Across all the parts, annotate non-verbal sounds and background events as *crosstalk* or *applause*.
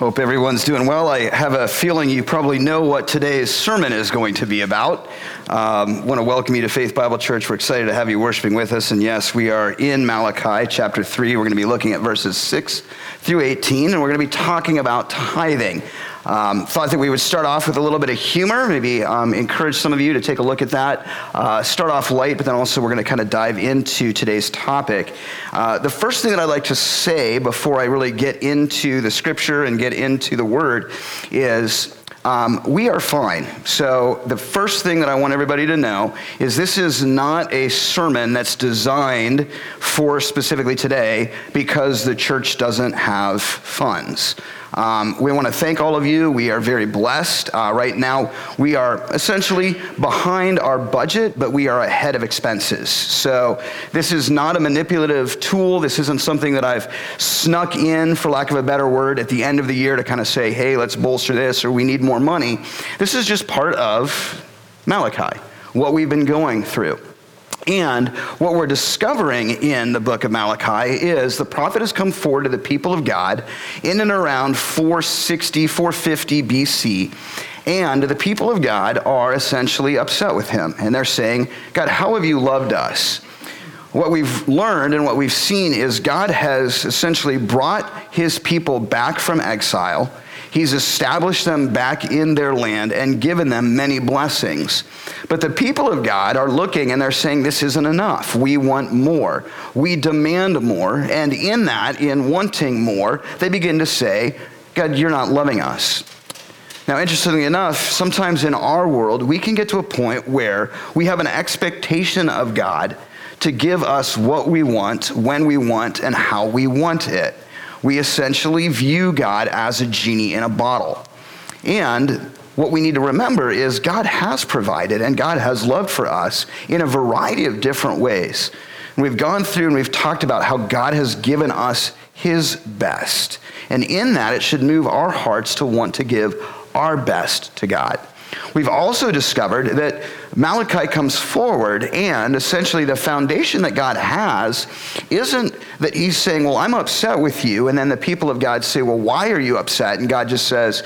Hope everyone's doing well. I have a feeling you probably know what today's sermon is going to be about. Um, want to welcome you to Faith Bible Church. We're excited to have you worshiping with us. And yes, we are in Malachi chapter 3. We're going to be looking at verses 6 through 18, and we're going to be talking about tithing. Um, thought that we would start off with a little bit of humor, maybe um, encourage some of you to take a look at that. Uh, start off light, but then also we're going to kind of dive into today's topic. Uh, the first thing that I'd like to say before I really get into the scripture and get into the word is um, we are fine. So, the first thing that I want everybody to know is this is not a sermon that's designed for specifically today because the church doesn't have funds. Um, we want to thank all of you. We are very blessed. Uh, right now, we are essentially behind our budget, but we are ahead of expenses. So, this is not a manipulative tool. This isn't something that I've snuck in, for lack of a better word, at the end of the year to kind of say, hey, let's bolster this or we need more money. This is just part of Malachi, what we've been going through. And what we're discovering in the book of Malachi is the prophet has come forward to the people of God in and around 460, 450 BC. And the people of God are essentially upset with him. And they're saying, God, how have you loved us? What we've learned and what we've seen is God has essentially brought his people back from exile. He's established them back in their land and given them many blessings. But the people of God are looking and they're saying, This isn't enough. We want more. We demand more. And in that, in wanting more, they begin to say, God, you're not loving us. Now, interestingly enough, sometimes in our world, we can get to a point where we have an expectation of God to give us what we want, when we want, and how we want it we essentially view God as a genie in a bottle. And what we need to remember is God has provided and God has loved for us in a variety of different ways. And we've gone through and we've talked about how God has given us his best. And in that, it should move our hearts to want to give our best to God. We've also discovered that Malachi comes forward, and essentially the foundation that God has isn't that He's saying, Well, I'm upset with you. And then the people of God say, Well, why are you upset? And God just says,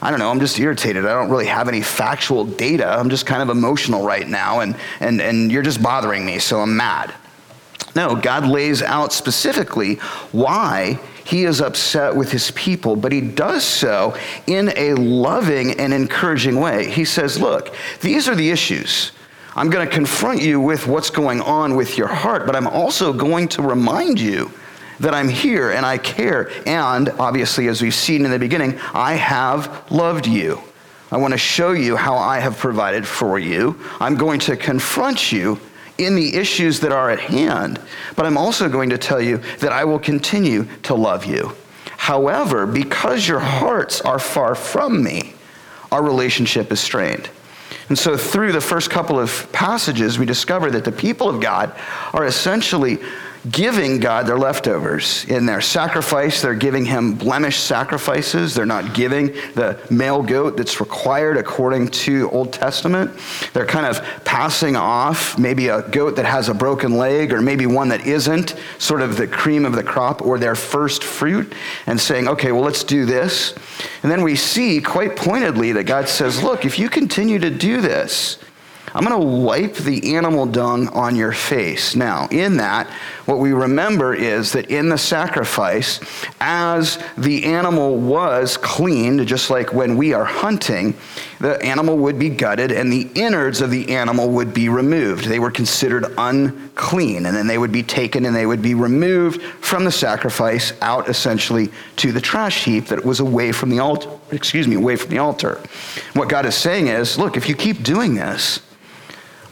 I don't know, I'm just irritated. I don't really have any factual data. I'm just kind of emotional right now, and, and, and you're just bothering me, so I'm mad. No, God lays out specifically why he is upset with his people, but he does so in a loving and encouraging way. He says, Look, these are the issues. I'm going to confront you with what's going on with your heart, but I'm also going to remind you that I'm here and I care. And obviously, as we've seen in the beginning, I have loved you. I want to show you how I have provided for you. I'm going to confront you in the issues that are at hand, but I'm also going to tell you that I will continue to love you. However, because your hearts are far from me, our relationship is strained. And so, through the first couple of passages, we discover that the people of God are essentially giving God their leftovers. In their sacrifice, they're giving him blemished sacrifices. They're not giving the male goat that's required according to Old Testament. They're kind of passing off maybe a goat that has a broken leg or maybe one that isn't, sort of the cream of the crop or their first fruit, and saying, okay, well, let's do this. And then we see quite pointedly that God says, look, if you continue to do this, I'm going to wipe the animal dung on your face. Now, in that, what we remember is that in the sacrifice, as the animal was cleaned, just like when we are hunting, the animal would be gutted and the innards of the animal would be removed. They were considered unclean, and then they would be taken and they would be removed from the sacrifice out essentially to the trash heap that was away from the altar. Excuse me, away from the altar. What God is saying is, look, if you keep doing this,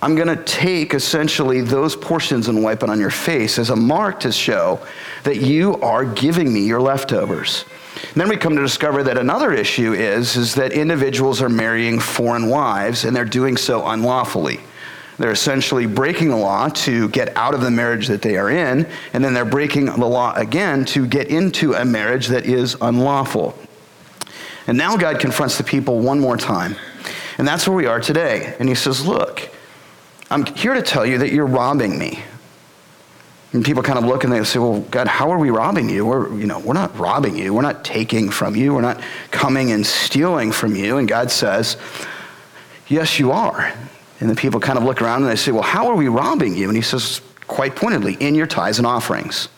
I'm going to take essentially those portions and wipe it on your face as a mark to show that you are giving me your leftovers. And then we come to discover that another issue is, is that individuals are marrying foreign wives and they're doing so unlawfully. They're essentially breaking the law to get out of the marriage that they are in, and then they're breaking the law again to get into a marriage that is unlawful. And now God confronts the people one more time. And that's where we are today. And he says, Look, I'm here to tell you that you're robbing me. And people kind of look and they say, well, God, how are we robbing you? We're, you know, we're not robbing you. We're not taking from you. We're not coming and stealing from you. And God says, yes, you are. And the people kind of look around and they say, well, how are we robbing you? And he says, quite pointedly, in your tithes and offerings.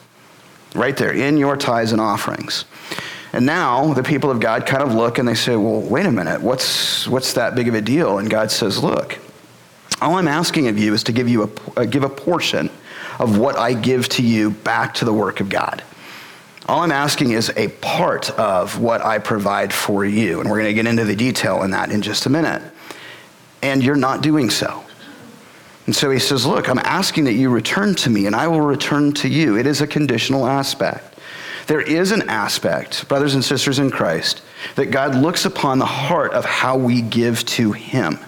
Right there, in your tithes and offerings. And now the people of God kind of look and they say, well, wait a minute, what's, what's that big of a deal? And God says, look, all I'm asking of you is to give you a, uh, give a portion of what I give to you back to the work of God. All I'm asking is a part of what I provide for you. And we're going to get into the detail in that in just a minute. And you're not doing so. And so he says, Look, I'm asking that you return to me, and I will return to you. It is a conditional aspect. There is an aspect, brothers and sisters in Christ, that God looks upon the heart of how we give to him.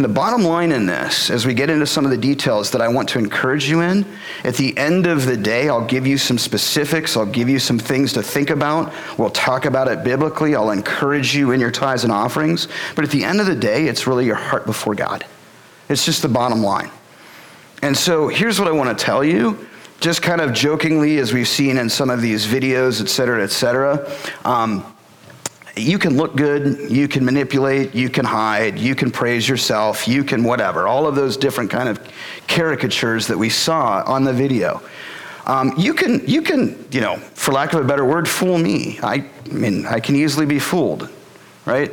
And the bottom line in this, as we get into some of the details that I want to encourage you in, at the end of the day, I'll give you some specifics. I'll give you some things to think about. We'll talk about it biblically. I'll encourage you in your tithes and offerings. But at the end of the day, it's really your heart before God. It's just the bottom line. And so here's what I want to tell you, just kind of jokingly, as we've seen in some of these videos, et cetera, et cetera. Um, you can look good, you can manipulate, you can hide, you can praise yourself, you can whatever. All of those different kind of caricatures that we saw on the video. Um, you can, you can, you know, for lack of a better word, fool me. I, I mean, I can easily be fooled, right?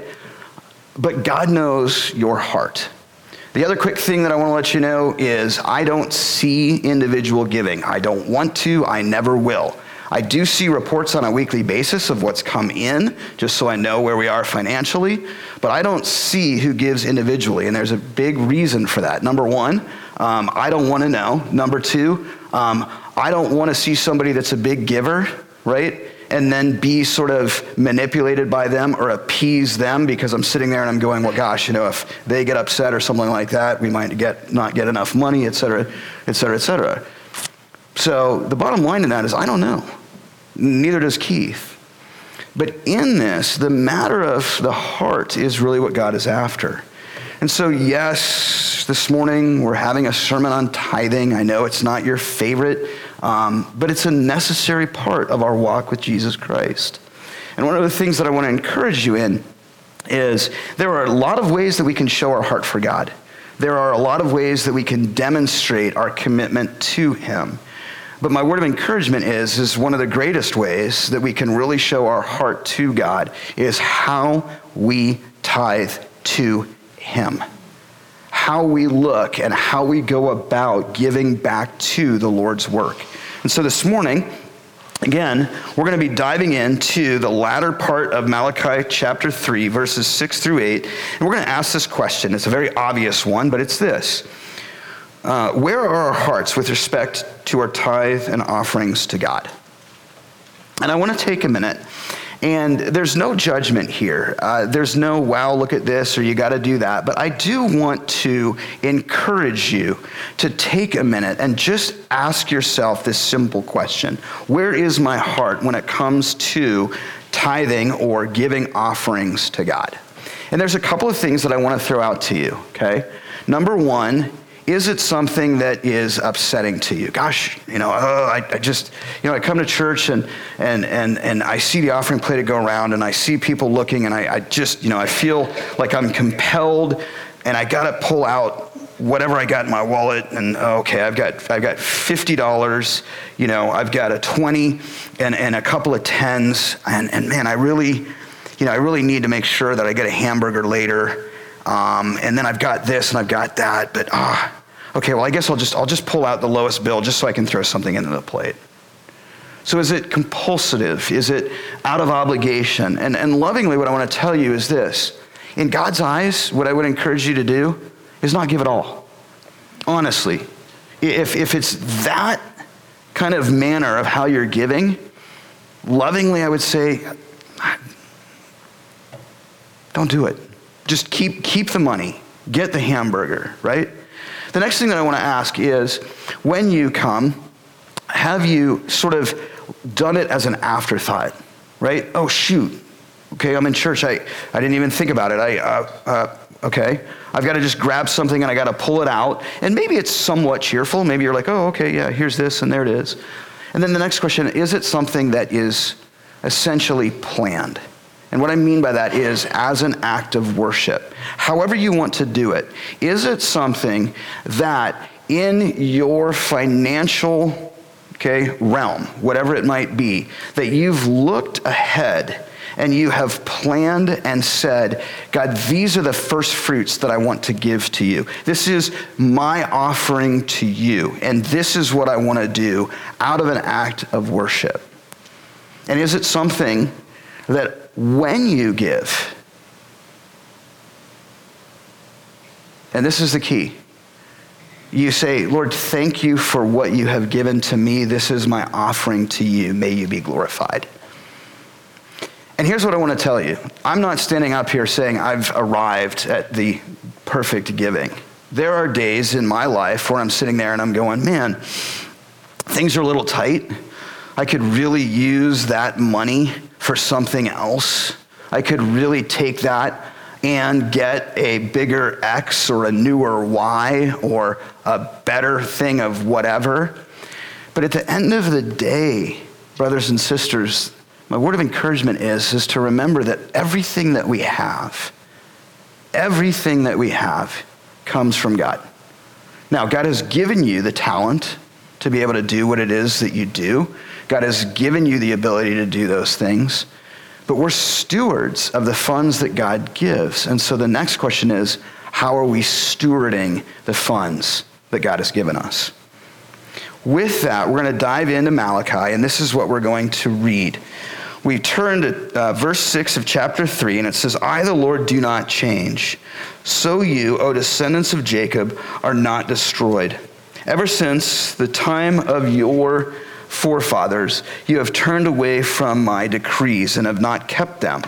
But God knows your heart. The other quick thing that I want to let you know is I don't see individual giving. I don't want to, I never will. I do see reports on a weekly basis of what's come in, just so I know where we are financially, but I don't see who gives individually, and there's a big reason for that. Number one, um, I don't want to know. Number two, um, I don't want to see somebody that's a big giver, right? And then be sort of manipulated by them or appease them because I'm sitting there and I'm going, well, gosh, you know, if they get upset or something like that, we might get not get enough money, et cetera, et cetera, et cetera. So the bottom line in that is I don't know. Neither does Keith. But in this, the matter of the heart is really what God is after. And so, yes, this morning we're having a sermon on tithing. I know it's not your favorite, um, but it's a necessary part of our walk with Jesus Christ. And one of the things that I want to encourage you in is there are a lot of ways that we can show our heart for God. There are a lot of ways that we can demonstrate our commitment to Him. But my word of encouragement is, is one of the greatest ways that we can really show our heart to God is how we tithe to Him. How we look and how we go about giving back to the Lord's work. And so this morning, again, we're going to be diving into the latter part of Malachi chapter 3, verses 6 through 8. And we're going to ask this question. It's a very obvious one, but it's this uh, where are our hearts with respect to our tithe and offerings to God? And I want to take a minute. And there's no judgment here. Uh, there's no, wow, look at this, or you got to do that. But I do want to encourage you to take a minute and just ask yourself this simple question Where is my heart when it comes to tithing or giving offerings to God? And there's a couple of things that I want to throw out to you, okay? Number one is it something that is upsetting to you? Gosh, you know, oh, I, I, just, you know, I come to church and, and, and, and I see the offering plate go around and I see people looking and I, I just, you know, I feel like I'm compelled and I got to pull out whatever I got in my wallet and okay, I've got, I've got $50, you know, I've got a 20 and, and a couple of tens and, and man, I really, you know, I really need to make sure that I get a hamburger later um, and then I've got this and I've got that, but ah, okay, well, I guess I'll just, I'll just pull out the lowest bill just so I can throw something into the plate. So is it compulsive? Is it out of obligation? And, and lovingly, what I want to tell you is this. In God's eyes, what I would encourage you to do is not give it all. Honestly. If, if it's that kind of manner of how you're giving, lovingly, I would say, don't do it. Just keep, keep the money, get the hamburger, right? The next thing that I want to ask is when you come, have you sort of done it as an afterthought, right? Oh, shoot. Okay, I'm in church. I, I didn't even think about it. I, uh, uh, okay? I've got to just grab something and I got to pull it out. And maybe it's somewhat cheerful. Maybe you're like, oh, okay, yeah, here's this and there it is. And then the next question is it something that is essentially planned? And what I mean by that is as an act of worship. However, you want to do it, is it something that in your financial okay, realm, whatever it might be, that you've looked ahead and you have planned and said, God, these are the first fruits that I want to give to you. This is my offering to you, and this is what I want to do out of an act of worship. And is it something that when you give, and this is the key, you say, Lord, thank you for what you have given to me. This is my offering to you. May you be glorified. And here's what I want to tell you I'm not standing up here saying I've arrived at the perfect giving. There are days in my life where I'm sitting there and I'm going, man, things are a little tight. I could really use that money for something else. I could really take that and get a bigger X or a newer Y or a better thing of whatever. But at the end of the day, brothers and sisters, my word of encouragement is, is to remember that everything that we have, everything that we have comes from God. Now, God has given you the talent to be able to do what it is that you do. God has given you the ability to do those things. But we're stewards of the funds that God gives. And so the next question is how are we stewarding the funds that God has given us? With that, we're going to dive into Malachi, and this is what we're going to read we turn to uh, verse 6 of chapter 3, and it says, I, the Lord, do not change. So you, O descendants of Jacob, are not destroyed. Ever since the time of your forefathers, you have turned away from my decrees and have not kept them.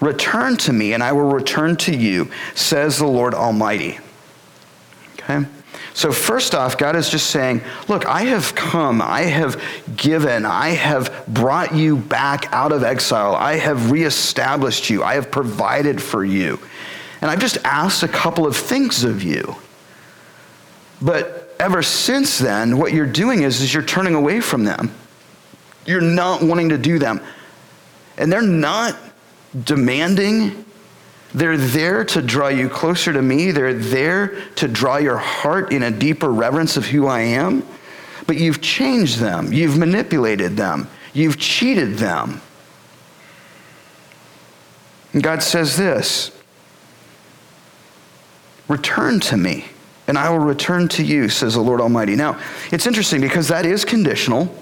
Return to me, and I will return to you, says the Lord Almighty. Okay? So, first off, God is just saying, Look, I have come, I have given, I have brought you back out of exile, I have reestablished you, I have provided for you. And I've just asked a couple of things of you. But ever since then, what you're doing is, is you're turning away from them. You're not wanting to do them. And they're not demanding they're there to draw you closer to me. They're there to draw your heart in a deeper reverence of who I am. But you've changed them, you've manipulated them, you've cheated them. And God says this Return to me, and I will return to you, says the Lord Almighty. Now, it's interesting because that is conditional.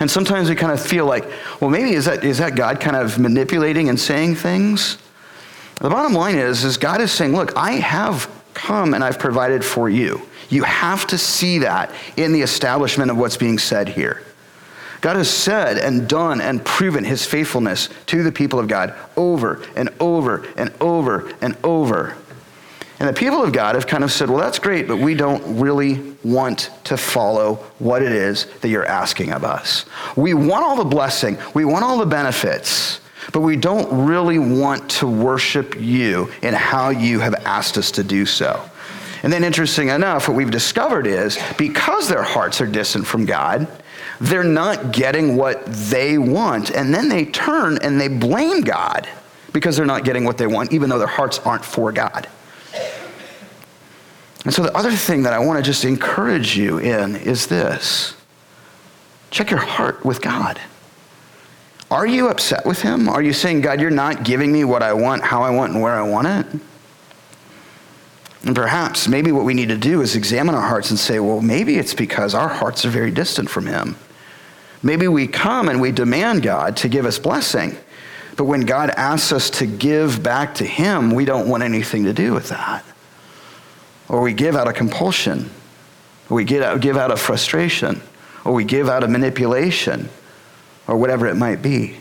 And sometimes we kind of feel like, well, maybe is that, is that God kind of manipulating and saying things? The bottom line is, is God is saying, look, I have come and I've provided for you. You have to see that in the establishment of what's being said here. God has said and done and proven his faithfulness to the people of God over and over and over and over. And the people of God have kind of said, well, that's great, but we don't really want to follow what it is that you're asking of us. We want all the blessing, we want all the benefits but we don't really want to worship you in how you have asked us to do so. And then, interesting enough, what we've discovered is because their hearts are distant from God, they're not getting what they want. And then they turn and they blame God because they're not getting what they want, even though their hearts aren't for God. And so, the other thing that I want to just encourage you in is this check your heart with God. Are you upset with him? Are you saying, God, you're not giving me what I want, how I want, and where I want it? And perhaps, maybe what we need to do is examine our hearts and say, well, maybe it's because our hearts are very distant from him. Maybe we come and we demand God to give us blessing, but when God asks us to give back to him, we don't want anything to do with that. Or we give out of compulsion, or we give out of frustration, or we give out of manipulation or whatever it might be.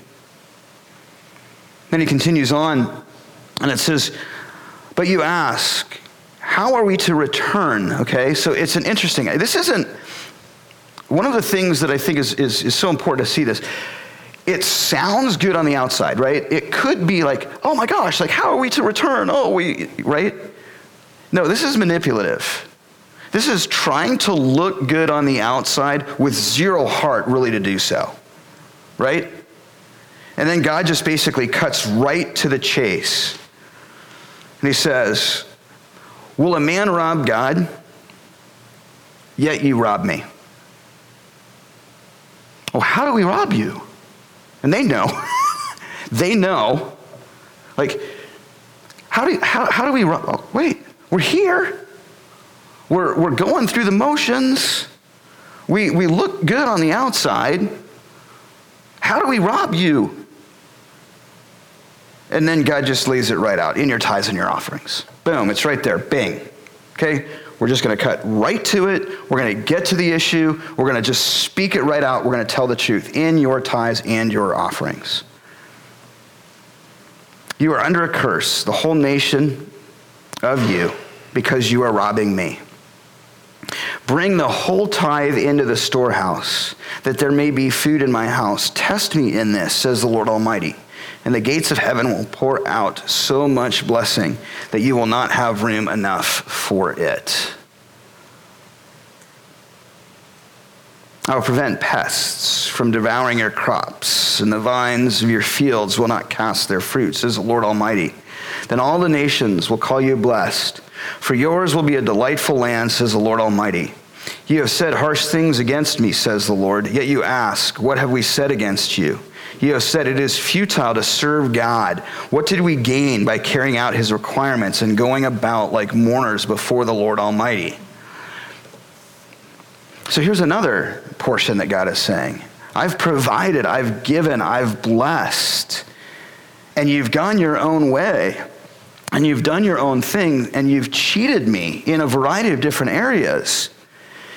Then he continues on, and it says, But you ask, how are we to return? Okay, so it's an interesting, this isn't, one of the things that I think is, is, is so important to see this. it sounds good on the outside, right? It could be like, oh my gosh, like how are we to return? Oh, we, right? No, this is manipulative. This is trying to look good on the outside with zero heart, really, to do so, right? And then God just basically cuts right to the chase. And he says, Will a man rob God? Yet you rob me. Well, how do we rob you? And they know. *laughs* they know. Like, how do, how, how do we rob? Oh, wait, we're here. We're, we're going through the motions. We, we look good on the outside. How do we rob you? And then God just lays it right out in your tithes and your offerings. Boom, it's right there. Bing. Okay? We're just going to cut right to it. We're going to get to the issue. We're going to just speak it right out. We're going to tell the truth in your tithes and your offerings. You are under a curse, the whole nation of you, because you are robbing me. Bring the whole tithe into the storehouse, that there may be food in my house. Test me in this, says the Lord Almighty and the gates of heaven will pour out so much blessing that you will not have room enough for it. I will prevent pests from devouring your crops, and the vines of your fields will not cast their fruit, says the Lord Almighty. Then all the nations will call you blessed, for yours will be a delightful land, says the Lord Almighty. You have said harsh things against me, says the Lord, yet you ask, What have we said against you? You have said it is futile to serve God. What did we gain by carrying out his requirements and going about like mourners before the Lord Almighty? So here's another portion that God is saying I've provided, I've given, I've blessed, and you've gone your own way. And you've done your own thing, and you've cheated me in a variety of different areas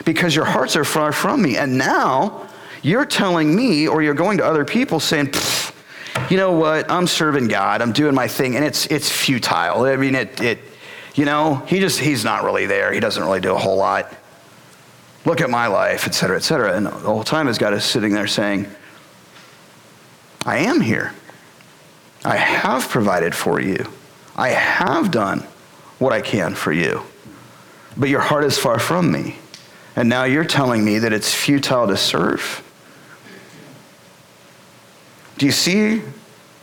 because your hearts are far from me. And now you're telling me, or you're going to other people saying, you know what, I'm serving God, I'm doing my thing, and it's, it's futile. I mean, it, it, you know, he just, he's not really there. He doesn't really do a whole lot. Look at my life, et cetera, et cetera. And the whole time his God is sitting there saying, I am here. I have provided for you. I have done what I can for you. But your heart is far from me. And now you're telling me that it's futile to serve. Do you see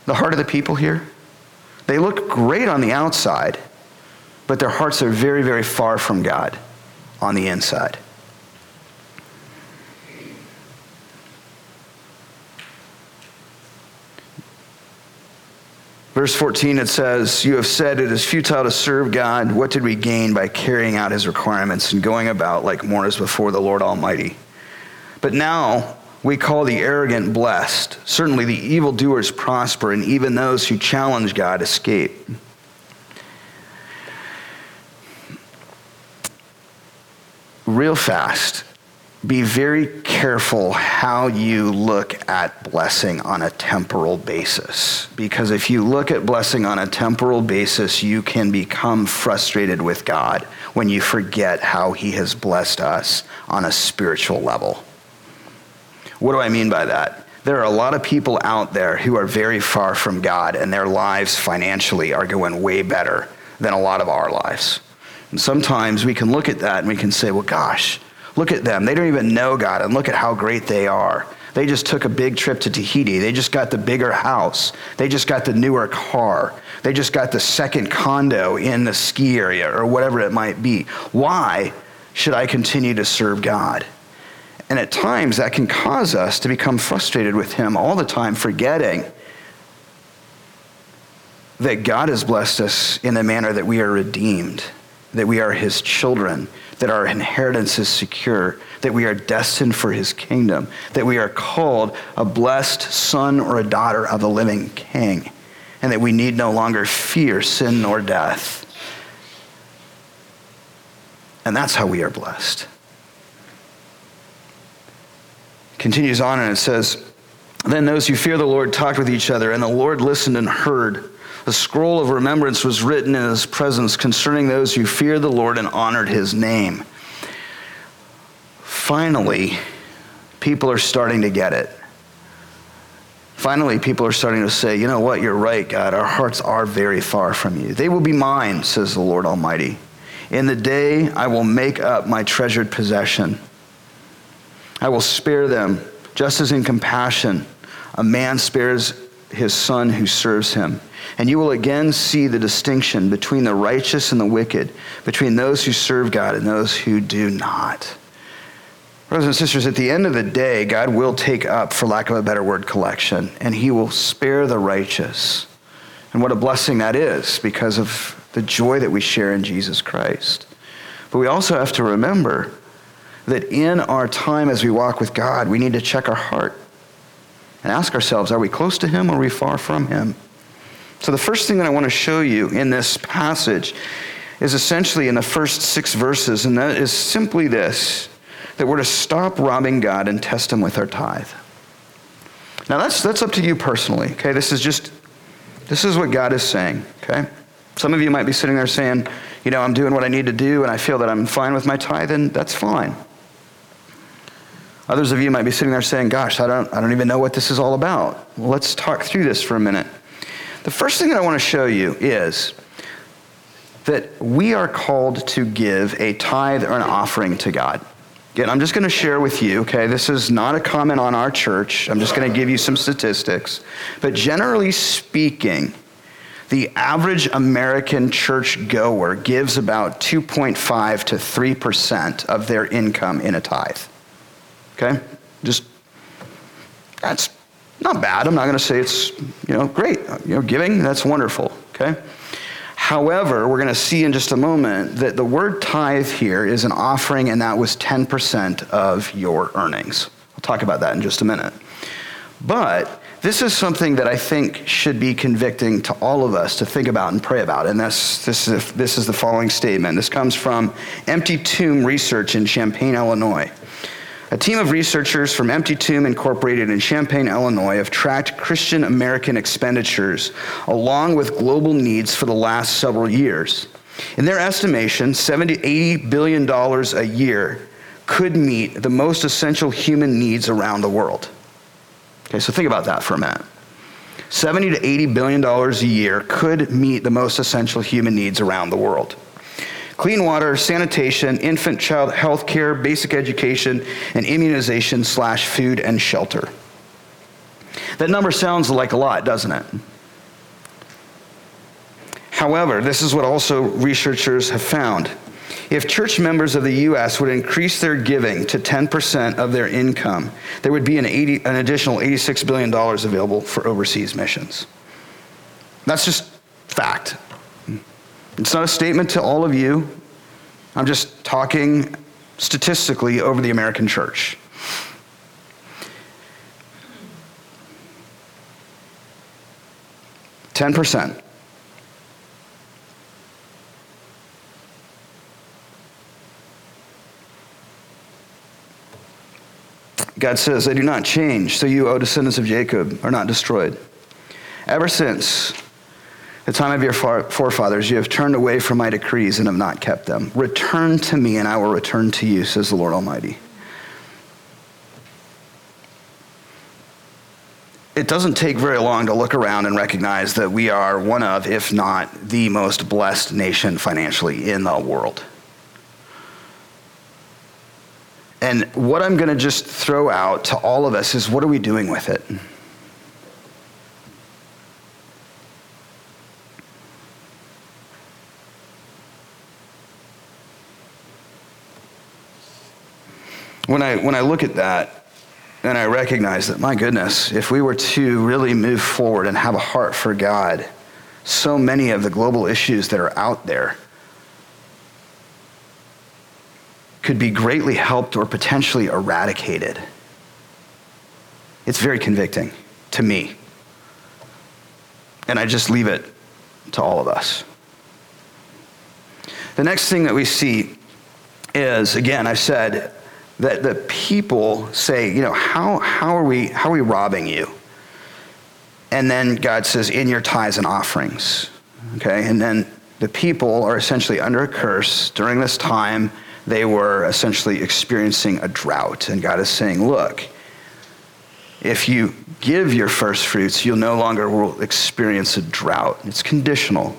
the heart of the people here? They look great on the outside, but their hearts are very, very far from God on the inside. Verse 14, it says, You have said it is futile to serve God. What did we gain by carrying out his requirements and going about like mourners before the Lord Almighty? But now we call the arrogant blessed. Certainly the evildoers prosper, and even those who challenge God escape. Real fast, be very careful how you look at blessing on a temporal basis. Because if you look at blessing on a temporal basis, you can become frustrated with God when you forget how He has blessed us on a spiritual level. What do I mean by that? There are a lot of people out there who are very far from God, and their lives financially are going way better than a lot of our lives. And sometimes we can look at that and we can say, well, gosh, look at them. They don't even know God, and look at how great they are. They just took a big trip to Tahiti. They just got the bigger house. They just got the newer car. They just got the second condo in the ski area or whatever it might be. Why should I continue to serve God? And at times that can cause us to become frustrated with Him all the time, forgetting that God has blessed us in a manner that we are redeemed, that we are His children, that our inheritance is secure, that we are destined for His kingdom, that we are called a blessed son or a daughter of the living King, and that we need no longer fear sin nor death. And that's how we are blessed. continues on and it says, Then those who fear the Lord talked with each other, and the Lord listened and heard. A scroll of remembrance was written in his presence concerning those who feared the Lord and honored his name. Finally, people are starting to get it. Finally, people are starting to say, you know what, you're right, God. Our hearts are very far from you. They will be mine, says the Lord Almighty. In the day I will make up my treasured possession. I will spare them, just as in compassion a man spares his son who serves him. And you will again see the distinction between the righteous and the wicked, between those who serve God and those who do not. Brothers and sisters, at the end of the day, God will take up, for lack of a better word, collection, and he will spare the righteous. And what a blessing that is because of the joy that we share in Jesus Christ. But we also have to remember that in our time as we walk with God, we need to check our heart and ask ourselves are we close to Him or are we far from Him? So, the first thing that I want to show you in this passage is essentially in the first six verses, and that is simply this that we're to stop robbing God and test Him with our tithe. Now, that's, that's up to you personally, okay? This is just, this is what God is saying, okay? Some of you might be sitting there saying, you know, I'm doing what I need to do and I feel that I'm fine with my tithe, and that's fine. Others of you might be sitting there saying, Gosh, I don't, I don't even know what this is all about. Well, let's talk through this for a minute. The first thing that I want to show you is that we are called to give a tithe or an offering to God. Again, I'm just going to share with you, okay, this is not a comment on our church. I'm just going to give you some statistics. But generally speaking, the average American church goer gives about 2.5 to 3% of their income in a tithe. Okay? Just, that's not bad. I'm not going to say it's, you know, great. You know, giving, that's wonderful. Okay? However, we're going to see in just a moment that the word tithe here is an offering, and that was 10% of your earnings. I'll talk about that in just a minute. But this is something that I think should be convicting to all of us to think about and pray about. And this, this, is, this is the following statement. This comes from Empty Tomb Research in Champaign, Illinois. A team of researchers from Empty Tomb Incorporated in Champaign, Illinois, have tracked Christian American expenditures along with global needs for the last several years. In their estimation, 70 to 80 billion dollars a year could meet the most essential human needs around the world. Okay, so think about that for a minute. 70 to 80 billion dollars a year could meet the most essential human needs around the world clean water, sanitation, infant child health care, basic education, and immunization slash food and shelter. That number sounds like a lot, doesn't it? However, this is what also researchers have found. If church members of the U.S. would increase their giving to 10% of their income, there would be an, 80, an additional $86 billion available for overseas missions. That's just fact. It's not a statement to all of you. I'm just talking statistically over the American church. Ten percent. God says, They do not change, so you, O descendants of Jacob, are not destroyed. Ever since the time of your forefathers, you have turned away from my decrees and have not kept them. Return to me, and I will return to you, says the Lord Almighty. It doesn't take very long to look around and recognize that we are one of, if not the most blessed nation financially in the world. And what I'm going to just throw out to all of us is what are we doing with it? When I, when I look at that, and I recognize that, my goodness, if we were to really move forward and have a heart for God, so many of the global issues that are out there could be greatly helped or potentially eradicated. It's very convicting to me. And I just leave it to all of us. The next thing that we see is, again, I said, that the people say, you know, how, how, are we, how are we robbing you? And then God says, in your tithes and offerings. Okay? And then the people are essentially under a curse. During this time, they were essentially experiencing a drought. And God is saying, look, if you give your first fruits, you'll no longer will experience a drought. It's conditional.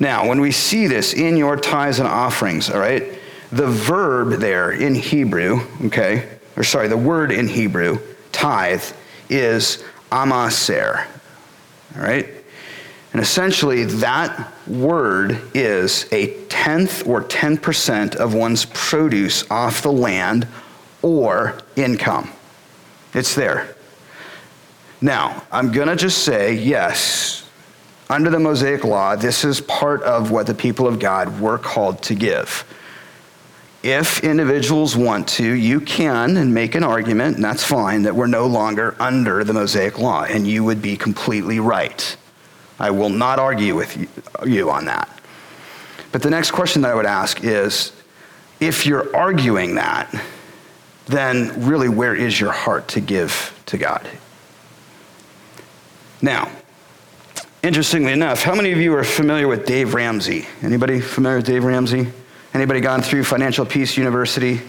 Now, when we see this in your tithes and offerings, all right, the verb there in Hebrew, okay, or sorry, the word in Hebrew, tithe, is ma'aser, all right? And essentially, that word is a tenth or 10% of one's produce off the land or income. It's there. Now, I'm going to just say yes, under the Mosaic Law, this is part of what the people of God were called to give. If individuals want to, you can and make an argument, and that's fine, that we're no longer under the Mosaic Law, and you would be completely right. I will not argue with you on that. But the next question that I would ask is if you're arguing that, then really where is your heart to give to God? Now, interestingly enough, how many of you are familiar with Dave Ramsey? Anybody familiar with Dave Ramsey? Anybody gone through Financial Peace University?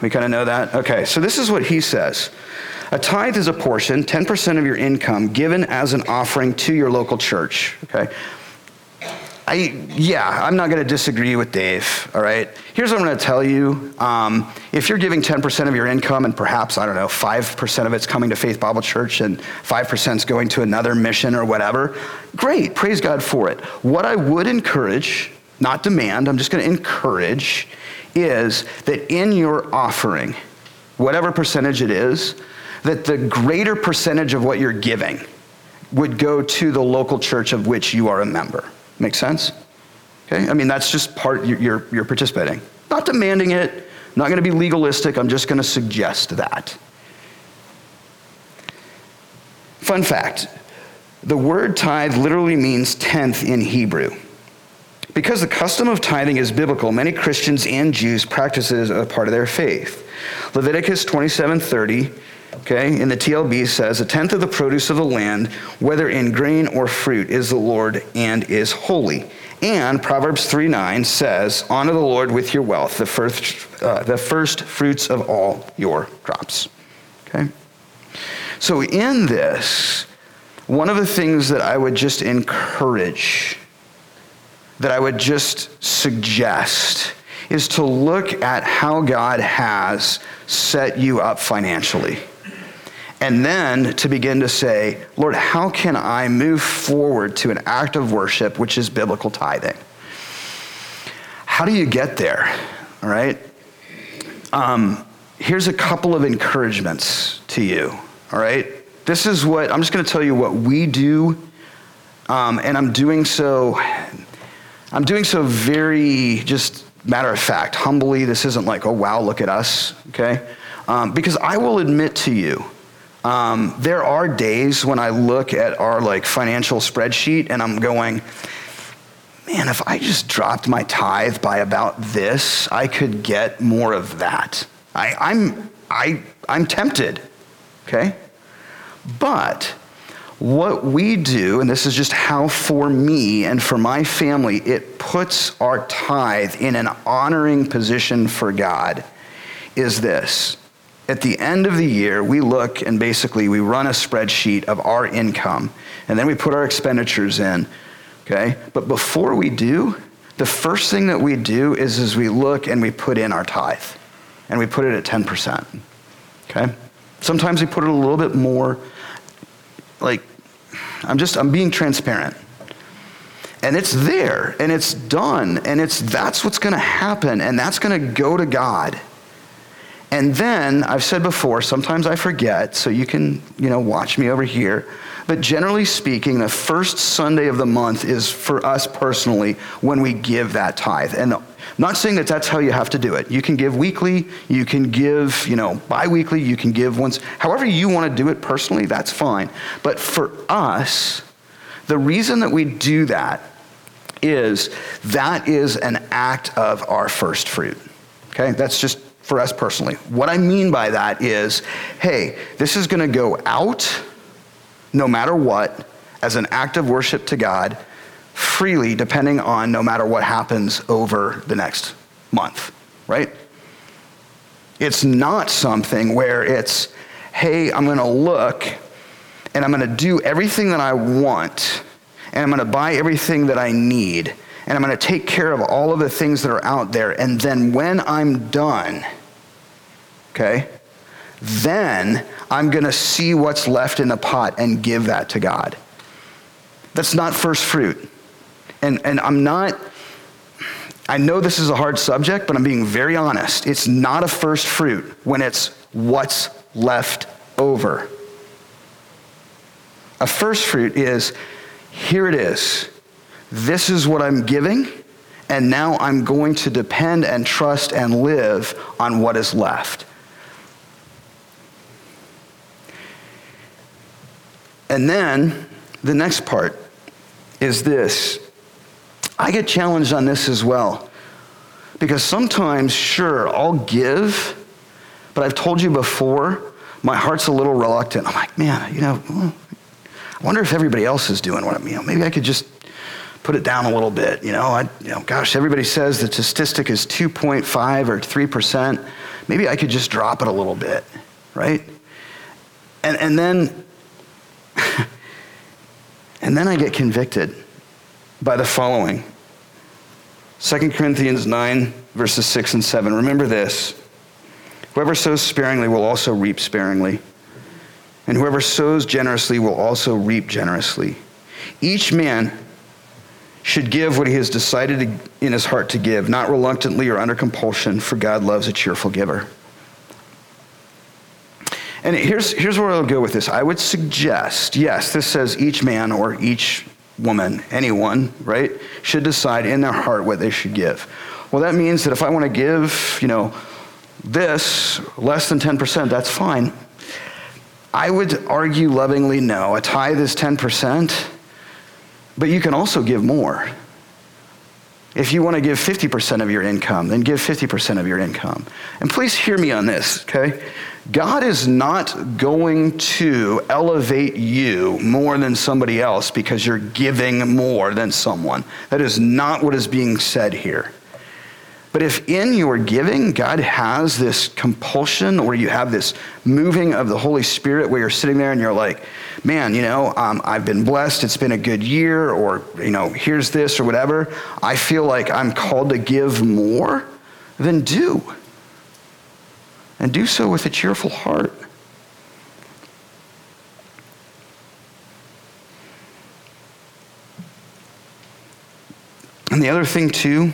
We kind of know that? Okay, so this is what he says. A tithe is a portion, 10% of your income, given as an offering to your local church. Okay? I, yeah, I'm not going to disagree with Dave, all right? Here's what I'm going to tell you. Um, if you're giving 10% of your income and perhaps, I don't know, 5% of it's coming to Faith Bible Church and 5% is going to another mission or whatever, great, praise God for it. What I would encourage, not demand, I'm just going to encourage, is that in your offering, whatever percentage it is, that the greater percentage of what you're giving would go to the local church of which you are a member. Make sense? Okay? I mean, that's just part, you're, you're participating. Not demanding it, not going to be legalistic, I'm just going to suggest that. Fun fact the word tithe literally means tenth in Hebrew. Because the custom of tithing is biblical, many Christians and Jews practice it as a part of their faith. Leviticus 27:30 okay, in the TLB says, A tenth of the produce of the land, whether in grain or fruit, is the Lord and is holy. And Proverbs 3 9 says, Honor the Lord with your wealth, the first, uh, the first fruits of all your crops. Okay? So, in this, one of the things that I would just encourage, that I would just suggest, is to look at how God has set you up financially. And then to begin to say, Lord, how can I move forward to an act of worship, which is biblical tithing? How do you get there? All right? Um, here's a couple of encouragements to you. All right? This is what, I'm just going to tell you what we do. Um, and I'm doing so, I'm doing so very just matter of fact, humbly. This isn't like, oh, wow, look at us. Okay? Um, because I will admit to you, um, there are days when I look at our like financial spreadsheet and I'm going, man, if I just dropped my tithe by about this, I could get more of that. I, I'm, I, I'm tempted, okay? But what we do, and this is just how for me and for my family, it puts our tithe in an honoring position for God, is this at the end of the year, we look and basically we run a spreadsheet of our income, and then we put our expenditures in. Okay? But before we do, the first thing that we do is, is we look and we put in our tithe, and we put it at 10%. Okay? Sometimes we put it a little bit more. Like, I'm just, I'm being transparent. And it's there, and it's done, and it's that's what's going to happen, and that's going to go to God. And then, I've said before, sometimes I forget, so you can, you know, watch me over here. But generally speaking, the first Sunday of the month is for us personally when we give that tithe. And I'm not saying that that's how you have to do it. You can give weekly, you can give, you know, bi-weekly, you can give once. However you want to do it personally, that's fine. But for us, the reason that we do that is that is an act of our first fruit. Okay? That's just for us personally. What I mean by that is hey, this is going to go out no matter what as an act of worship to God freely, depending on no matter what happens over the next month, right? It's not something where it's, hey, I'm going to look and I'm going to do everything that I want and I'm going to buy everything that I need and I'm going to take care of all of the things that are out there. And then when I'm done, okay, then I'm going to see what's left in the pot and give that to God. That's not first fruit. And, and I'm not, I know this is a hard subject, but I'm being very honest. It's not a first fruit when it's what's left over. A first fruit is here it is. This is what I'm giving, and now I'm going to depend and trust and live on what is left. And then the next part is this I get challenged on this as well. Because sometimes, sure, I'll give, but I've told you before, my heart's a little reluctant. I'm like, man, you know, hmm, I wonder if everybody else is doing what I'm, know, maybe I could just put it down a little bit. You know, I, you know, gosh, everybody says the statistic is 2.5 or 3%. Maybe I could just drop it a little bit, right? And, and then, *laughs* and then I get convicted by the following 2 Corinthians 9, verses 6 and 7. Remember this whoever sows sparingly will also reap sparingly, and whoever sows generously will also reap generously. Each man should give what he has decided in his heart to give, not reluctantly or under compulsion, for God loves a cheerful giver. And here's, here's where I'll go with this. I would suggest, yes, this says each man or each woman, anyone, right, should decide in their heart what they should give. Well, that means that if I want to give, you know, this less than 10%, that's fine. I would argue lovingly no. A tithe is 10%, but you can also give more. If you want to give 50% of your income, then give 50% of your income. And please hear me on this, okay? God is not going to elevate you more than somebody else because you're giving more than someone. That is not what is being said here. But if in your giving, God has this compulsion or you have this moving of the Holy Spirit where you're sitting there and you're like, man, you know, um, I've been blessed, it's been a good year, or, you know, here's this or whatever, I feel like I'm called to give more, then do and do so with a cheerful heart. And the other thing, too,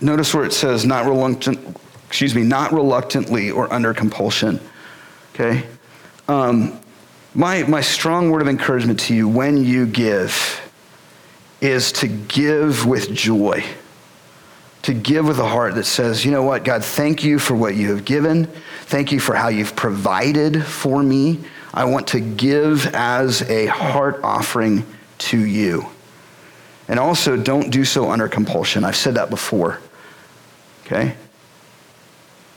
notice where it says not reluctant, excuse me, not reluctantly or under compulsion. Okay? Um, my, my strong word of encouragement to you when you give is to give with joy to give with a heart that says, you know what, God, thank you for what you have given. Thank you for how you've provided for me. I want to give as a heart offering to you. And also, don't do so under compulsion. I've said that before. Okay?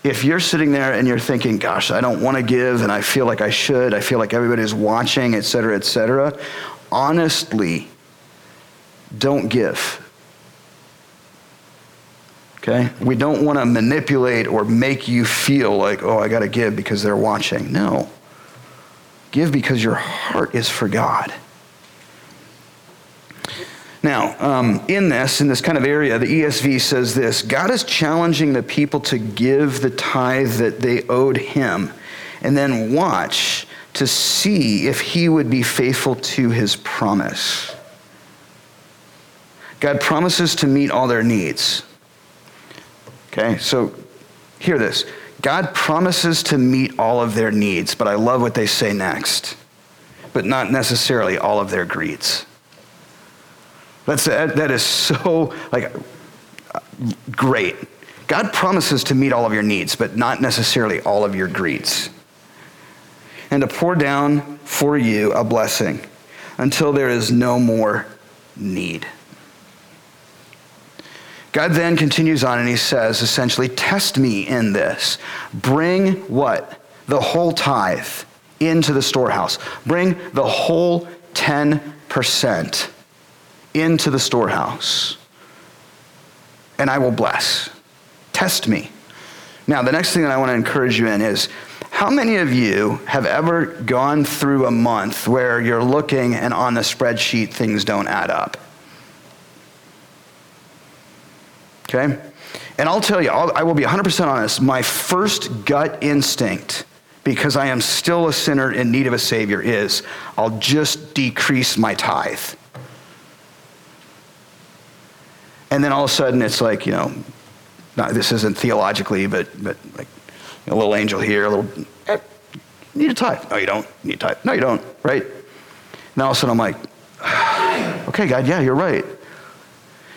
If you're sitting there and you're thinking, gosh, I don't want to give and I feel like I should, I feel like everybody's watching, et cetera, et cetera, honestly, don't give Okay? We don't want to manipulate or make you feel like, oh, I got to give because they're watching. No. Give because your heart is for God. Now, um, in this, in this kind of area, the ESV says this God is challenging the people to give the tithe that they owed him, and then watch to see if he would be faithful to his promise. God promises to meet all their needs. Okay, so hear this. God promises to meet all of their needs, but I love what they say next. But not necessarily all of their greeds. That's, that is so like great. God promises to meet all of your needs, but not necessarily all of your greeds. And to pour down for you a blessing until there is no more need. God then continues on and he says, essentially, test me in this. Bring what? The whole tithe into the storehouse. Bring the whole 10% into the storehouse. And I will bless. Test me. Now, the next thing that I want to encourage you in is How many of you have ever gone through a month where you're looking and on the spreadsheet things don't add up? Okay? And I'll tell you, I'll, I will be 100% honest. My first gut instinct, because I am still a sinner in need of a Savior, is I'll just decrease my tithe. And then all of a sudden it's like, you know, not, this isn't theologically, but, but like a little angel here, a little, eh, need a tithe. No, you don't. Need a tithe. No, you don't, right? And all of a sudden I'm like, *sighs* okay, God, yeah, you're right.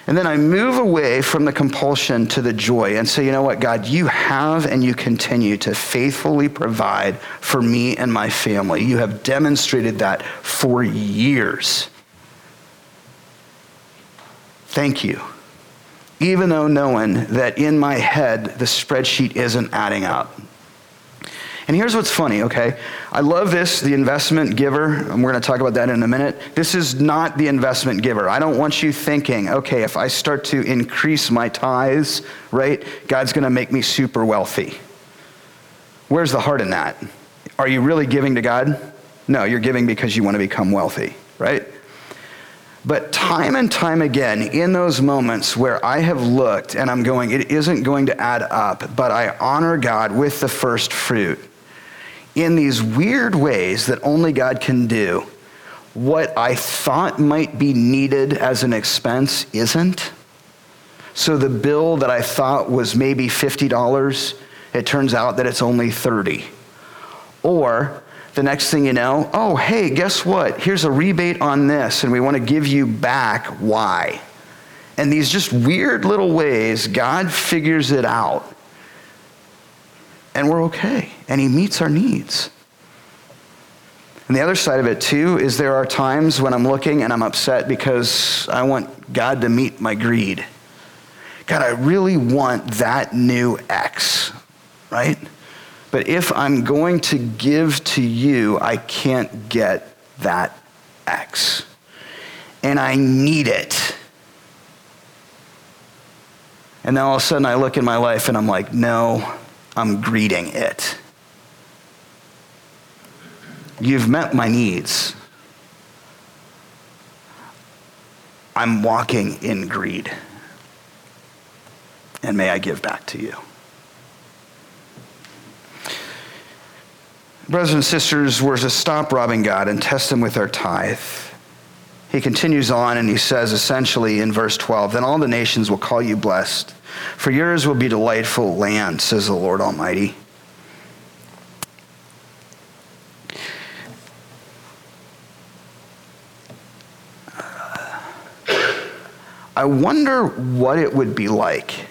And then I move away from the compulsion to the joy and say, you know what, God, you have and you continue to faithfully provide for me and my family. You have demonstrated that for years. Thank you. Even though knowing that in my head the spreadsheet isn't adding up. And here's what's funny, okay? I love this, the investment giver, and we're to talk about that in a minute. This is not the investment giver. I don't want you thinking, okay, if I start to increase my tithes, right, God's to make me super wealthy. Where's the heart in that? Are you really giving to God? No, you're giving because you want to become wealthy, right? But time and time again, in those moments where I have looked and I'm going, it isn't going to add up, but I honor God with the first fruit in these weird ways that only God can do, what I thought might be needed as an expense isn't. So the bill that I thought was maybe $50, it turns out that it's only 30. Or the next thing you know, oh, hey, guess what? Here's a rebate on this, and we want to give you back why. And these just weird little ways, God figures it out and we're okay. And He meets our needs. And the other side of it, too, is there are times when I'm looking and I'm upset because I want God to meet my greed. God, I really want that new X, right? But if I'm going to give to you, I can't get that X. And I need it. And then all of a sudden I look in my life and I'm like, no, I'm greeting it. You've met my needs. I'm walking in greed. And may I give back to you. Brothers and sisters, we're to stop robbing God and test Him with our tithe. He continues on and he says essentially in verse 12, Then all the nations will call you blessed for yours will be delightful land, says the Lord Almighty. Uh, I wonder what it would be like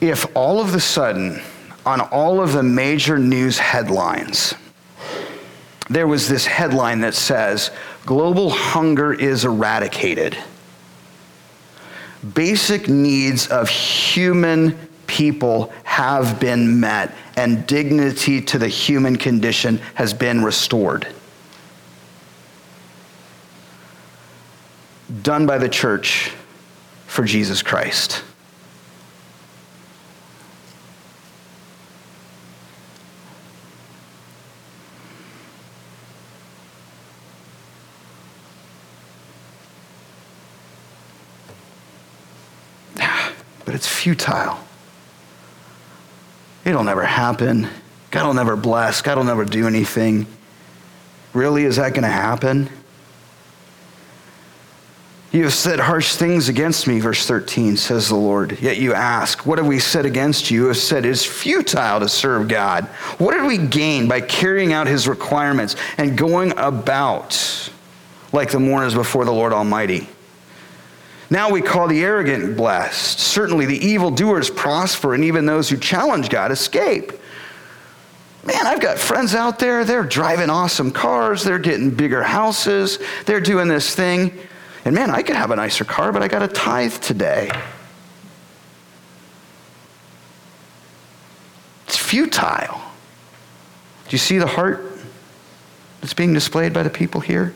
if all of a sudden, on all of the major news headlines, there was this headline that says, Global hunger is eradicated. Basic needs of human people have been met, and dignity to the human condition has been restored. Done by the church for Jesus Christ. It's futile. It'll never happen. God will never bless. God will never do anything. Really, is that going to happen? You have said harsh things against me, verse 13, says the Lord. Yet you ask, What have we said against you? You have said it is futile to serve God. What did we gain by carrying out his requirements and going about like the mourners before the Lord Almighty? Now we call the arrogant blessed. Certainly the evildoers prosper, and even those who challenge God escape. Man, I've got friends out there, they're driving awesome cars, they're getting bigger houses, they're doing this thing. And man, I could have a nicer car, but I got a tithe today. It's futile. Do you see the heart that's being displayed by the people here?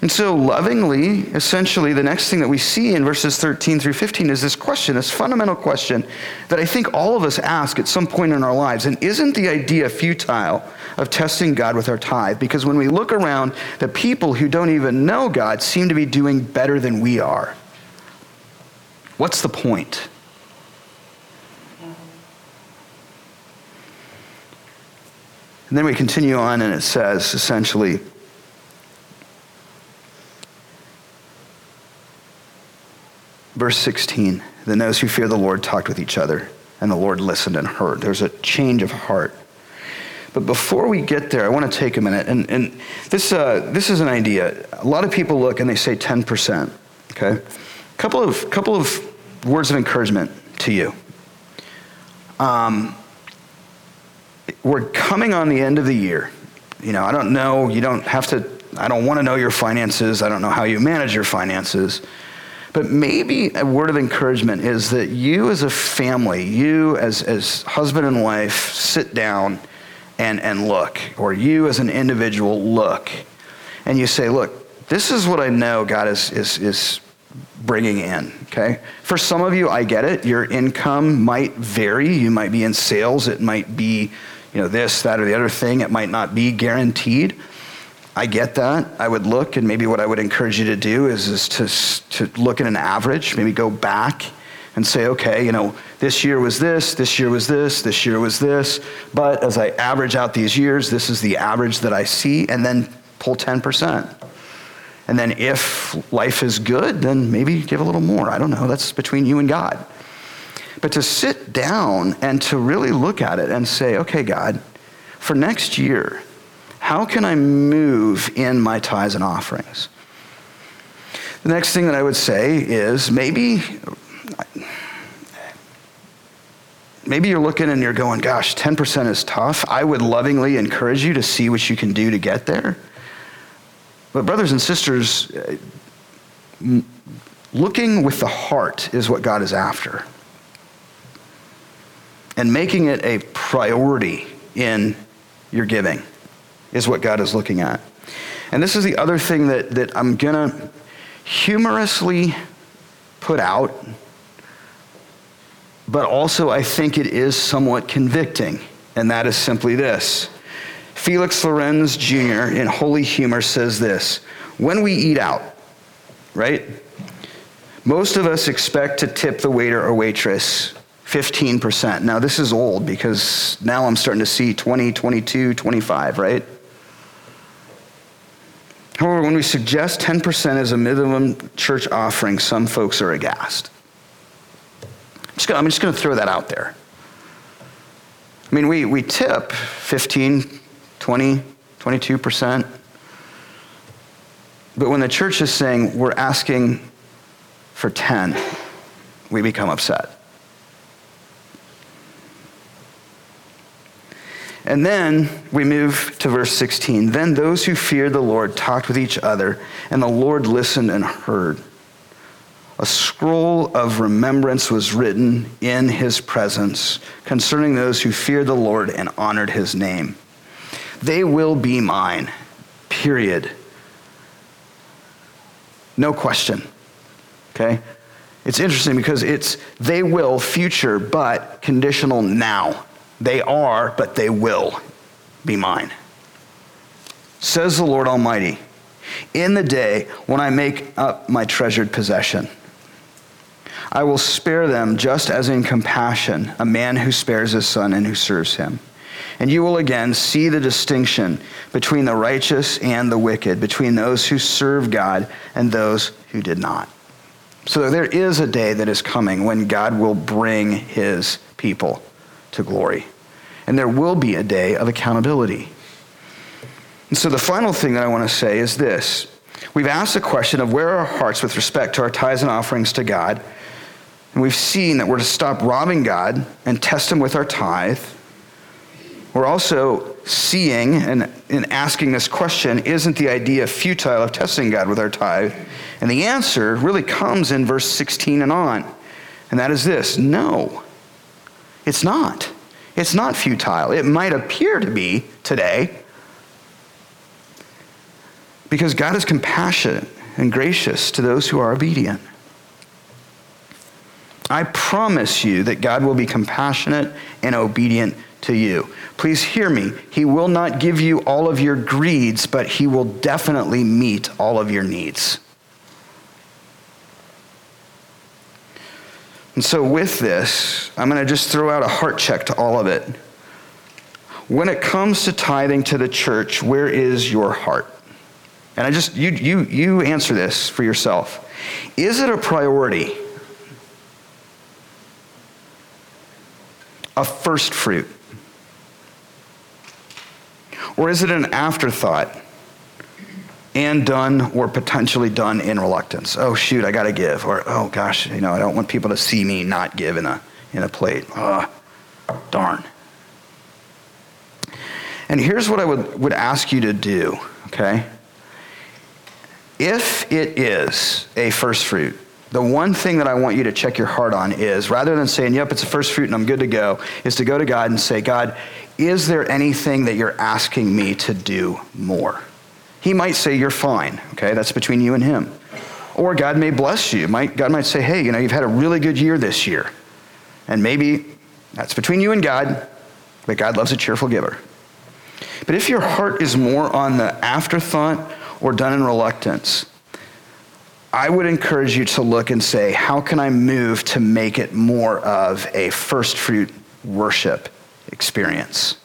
And so, lovingly, essentially, the next thing that we see in verses 13 through 15 is this question, this fundamental question that I think all of us ask at some point in our lives. And isn't the idea futile of testing God with our tithe? Because when we look around, the people who don't even know God seem to be doing better than we are. What's the point? And then we continue on, and it says essentially, Verse 16 Then those who fear the Lord talked with each other, and the Lord listened and heard. There's a change of heart. But before we get there, I want to take a minute. And, and this, uh, this is an idea. A lot of people look and they say 10%. Okay? Couple of, couple of words of encouragement to you. Um, we're coming on the end of the year. You know, I don't know, you don't have to, I don't want to know your finances. I don't know how you manage your finances. But maybe a word of encouragement is that you as a family, you as, as husband and wife, sit down and, and look, or you as an individual look, and you say, look, this is what I know God is, is, is bringing in, okay? For some of you, I get it. Your income might vary. You might be in sales. It might be, you know, this, that, or the other thing. It might not be guaranteed. I get that. I would look, and maybe what I would encourage you to do is, is to, to look at an average, maybe go back and say, okay, you know, this year was this, this year was this, this year was this, but as I average out these years, this is the average that I see, and then pull 10%. And then if life is good, then maybe give a little more. I don't know. That's between you and God. But to sit down and to really look at it and say, okay, God, for next year, how can I move in my tithes and offerings? The next thing that I would say is maybe maybe you're looking and you're going, gosh, 10% is tough. I would lovingly encourage you to see what you can do to get there. But, brothers and sisters, looking with the heart is what God is after. And making it a priority in your giving is what God is looking at. And this is the other thing that, that I'm going to humorously put out, but also I think it is somewhat convicting, and that is simply this. Felix Lorenz Jr. in Holy Humor says this When we eat out, right? Most of us expect to tip the waiter or waitress 15%. Now, this is old because now I'm starting to see 20, 22, 25, right? However, when we suggest 10% as a minimum church offering, some folks are aghast. I'm just going to throw that out there. I mean, we, we tip 15, 20, 22%. But when the church is saying we're asking for 10, we become upset. And then we move to verse 16. Then those who feared the Lord talked with each other, and the Lord listened and heard. A scroll of remembrance was written in his presence concerning those who feared the Lord and honored his name. They will be mine, period. No question. Okay? It's interesting because it's they will, future, but conditional now. They are, but they will be mine. Says the Lord Almighty, in the day when I make up my treasured possession. I will spare them just as in compassion a man who spares his son and who serves him. And you will again see the distinction between the righteous and the wicked, between those who serve God and those who did not. So there is a day that is coming when God will bring his people to glory. And there will be a day of accountability. And so the final thing that I want to say is this. We've asked the question of where are our hearts with respect to our tithes and offerings to God. And we've seen that we're to stop robbing God and test Him with our tithe. We're also seeing and, and asking this question isn't the idea futile of testing God with our tithe? And the answer really comes in verse 16 and on. And that is this no, it's not. It's not futile. It might appear to be today, Because God is compassionate and gracious to those who are obedient. I promise you that God will be compassionate and obedient to you. Please hear me. He will not give you all of your greeds, but He will definitely meet all of your needs. And so, with this, I'm going to just throw out a heart check to all of it. When it comes to tithing to the church, where is your heart? And I just, you, you, you answer this for yourself. Is it a priority? A first fruit? Or is it an afterthought and done or potentially done in reluctance? Oh, shoot, I got to give. Or, oh, gosh, you know, I don't want people to see me not give in a, in a plate. Oh, darn. And here's what I would, would ask you to do, okay? If it is a first fruit, the one thing that I want you to check your heart on is rather than saying, yep, it's a first fruit and I'm good to go, is to go to God and say, God, is there anything that you're asking me to do more? He might say, You're fine. Okay, that's between you and him. Or God may bless you. God might say, Hey, you know, you've had a really good year this year. And maybe that's between you and God, but God loves a cheerful giver. But if your heart is more on the afterthought or done in reluctance, I would encourage you to look and say, How can I move to make it more of a first fruit worship? experience.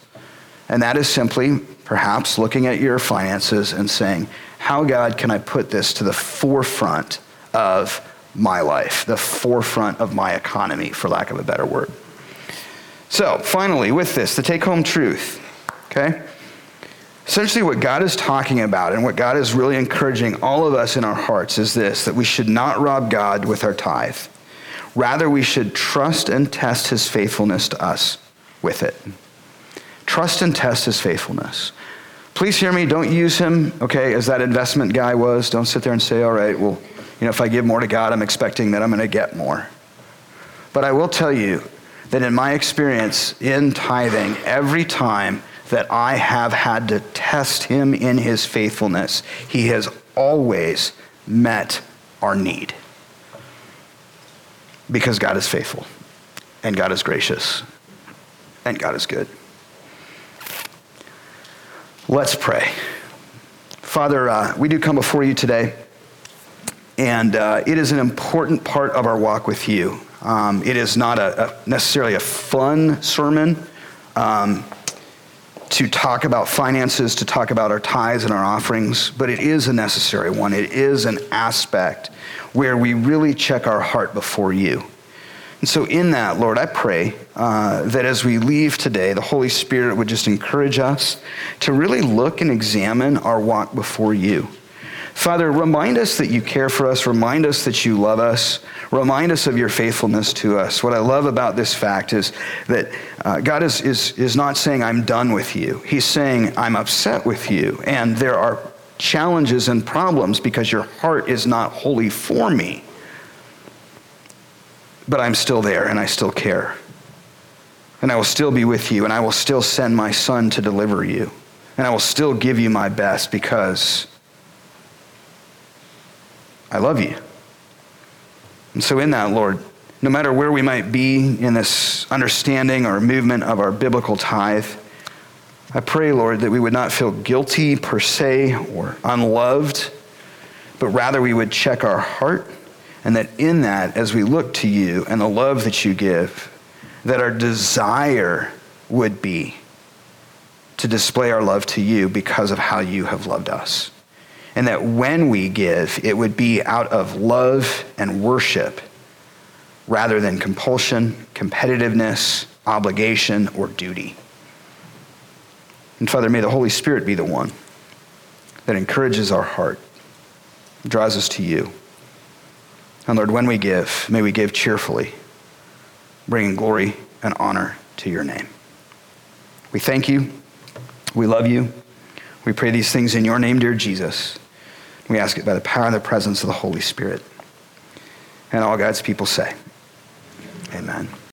And that is simply perhaps looking at your finances and saying, How, God, can I put this to the forefront of my life, the forefront of my economy, for lack of a better word? So, finally, with this, the take home truth, okay? Essentially, what God is talking about and what God is really encouraging all of us in our hearts is this that we should not rob God with our tithe. Rather, we should trust and test his faithfulness to us with it. Trust and test his faithfulness. Please hear me. Don't use him, okay, as that investment guy was. Don't sit there and say, all right, well, you know, if I give more to God, I'm expecting that I'm going to get more. But I will tell you that in my experience in tithing, every time that I have had to test him in his faithfulness, he has always met our need. Because God is faithful and God is gracious and God is good. Let's pray. Father, uh, we do come before you today, and uh, it is an important part of our walk with you. Um, it is not a, a, necessarily a fun sermon um, to talk about finances, to talk about our tithes and our offerings, but it is a necessary one. It is an aspect where we really check our heart before you. And so, in that, Lord, I pray uh, that as we leave today, the Holy Spirit would just encourage us to really look and examine our walk before you. Father, remind us that you care for us. Remind us that you love us. Remind us of your faithfulness to us. What I love about this fact is that uh, God is, is, is not saying, I'm done with you. He's saying, I'm upset with you. And there are challenges and problems because your heart is not wholly for me but I'm still there and I still care. And I will still be with you and I will still send my son to deliver you. And I will still give you my best because I love you. And so, in that, Lord, no matter where we might be in this understanding or movement of our biblical tithe, I pray, Lord, that we would not feel guilty per se or unloved, but rather we would check our heart and that in that, as we look to you and the love that you give, that our desire would be to display our love to you because of how you have loved us. And that when we give, it would be out of love and worship rather than compulsion, competitiveness, obligation, or duty. And Father, may the Holy Spirit be the one that encourages our heart, draws us to you. And Lord, when we give, may we give cheerfully, bringing glory and honor to your name. We thank you. We love you. We pray these things in your name, dear Jesus. We ask it by the power and the presence of the Holy Spirit. And all God's people say, Amen.